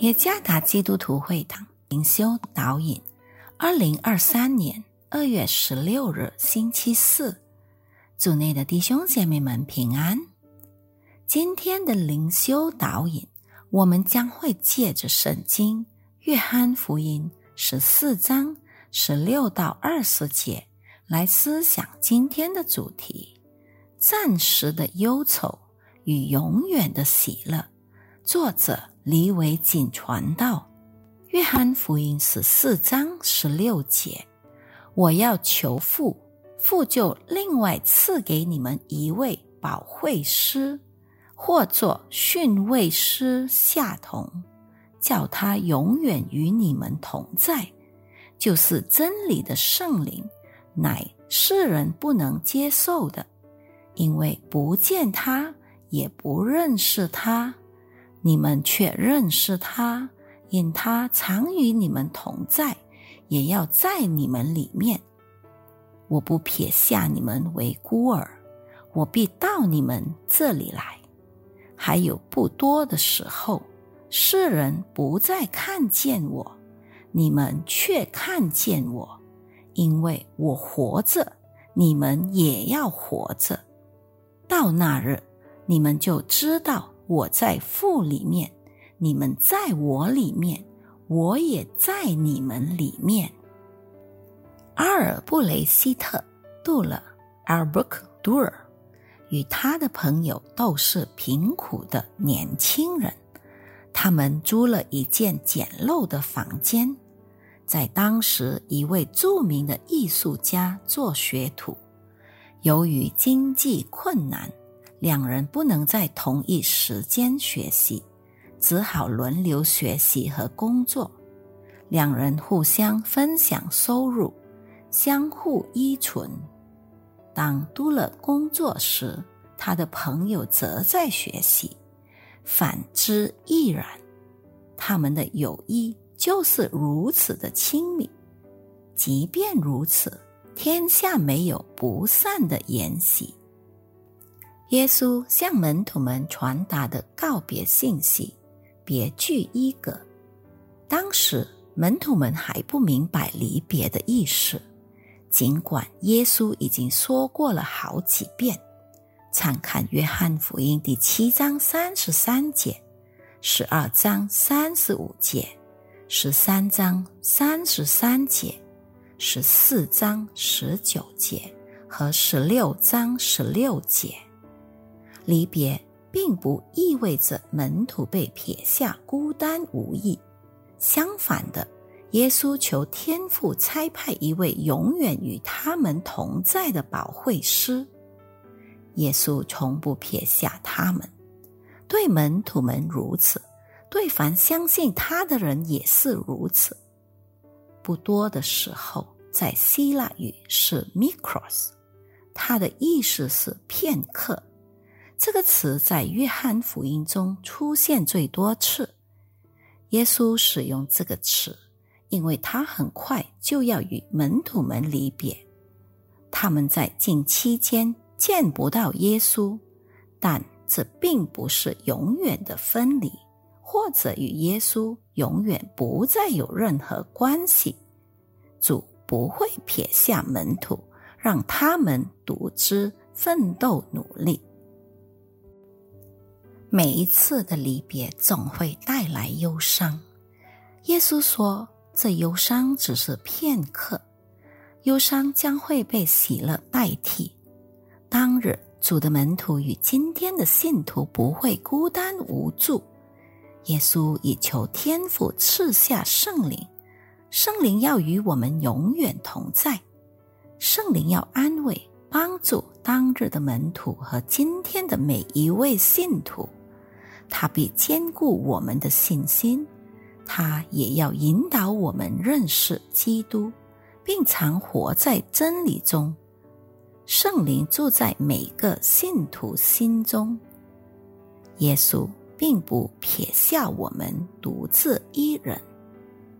耶加达基督徒会堂灵修导引，二零二三年二月十六日星期四，组内的弟兄姐妹们平安。今天的灵修导引，我们将会借着圣经《约翰福音》十四章十六到二十节来思想今天的主题：暂时的忧愁与永远的喜乐。作者。李维锦传道，《约翰福音》十四章十六节：“我要求父，父就另外赐给你们一位保惠师，或作训慰师下同，叫他永远与你们同在。就是真理的圣灵，乃世人不能接受的，因为不见他，也不认识他。”你们却认识他，因他常与你们同在，也要在你们里面。我不撇下你们为孤儿，我必到你们这里来。还有不多的时候，世人不再看见我，你们却看见我，因为我活着，你们也要活着。到那日，你们就知道。我在父里面，你们在我里面，我也在你们里面。阿尔布雷希特·杜勒 （Albrecht Dürer） 与他的朋友都是贫苦的年轻人，他们租了一间简陋的房间，在当时一位著名的艺术家做学徒。由于经济困难。两人不能在同一时间学习，只好轮流学习和工作。两人互相分享收入，相互依存。当都了工作时，他的朋友则在学习；反之亦然。他们的友谊就是如此的亲密。即便如此，天下没有不散的筵席。耶稣向门徒们传达的告别信息，别具一格。当时门徒们还不明白离别的意思，尽管耶稣已经说过了好几遍。参看约翰福音第七章三十三节、十二章三十五节、十三章三十三节、十四章十九节和十六章十六节。离别并不意味着门徒被撇下孤单无益，相反的，耶稣求天父差派一位永远与他们同在的保惠师。耶稣从不撇下他们，对门徒们如此，对凡相信他的人也是如此。不多的时候，在希腊语是 “micros”，它的意思是片刻。这个词在约翰福音中出现最多次。耶稣使用这个词，因为他很快就要与门徒们离别。他们在近期间见不到耶稣，但这并不是永远的分离，或者与耶稣永远不再有任何关系。主不会撇下门徒，让他们独自奋斗努力。每一次的离别总会带来忧伤。耶稣说：“这忧伤只是片刻，忧伤将会被喜乐代替。”当日，主的门徒与今天的信徒不会孤单无助。耶稣以求天父赐下圣灵，圣灵要与我们永远同在。圣灵要安慰、帮助当日的门徒和今天的每一位信徒。他必兼顾我们的信心，他也要引导我们认识基督，并常活在真理中。圣灵住在每个信徒心中。耶稣并不撇下我们独自一人，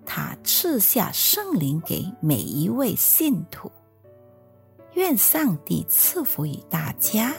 他赐下圣灵给每一位信徒。愿上帝赐福于大家。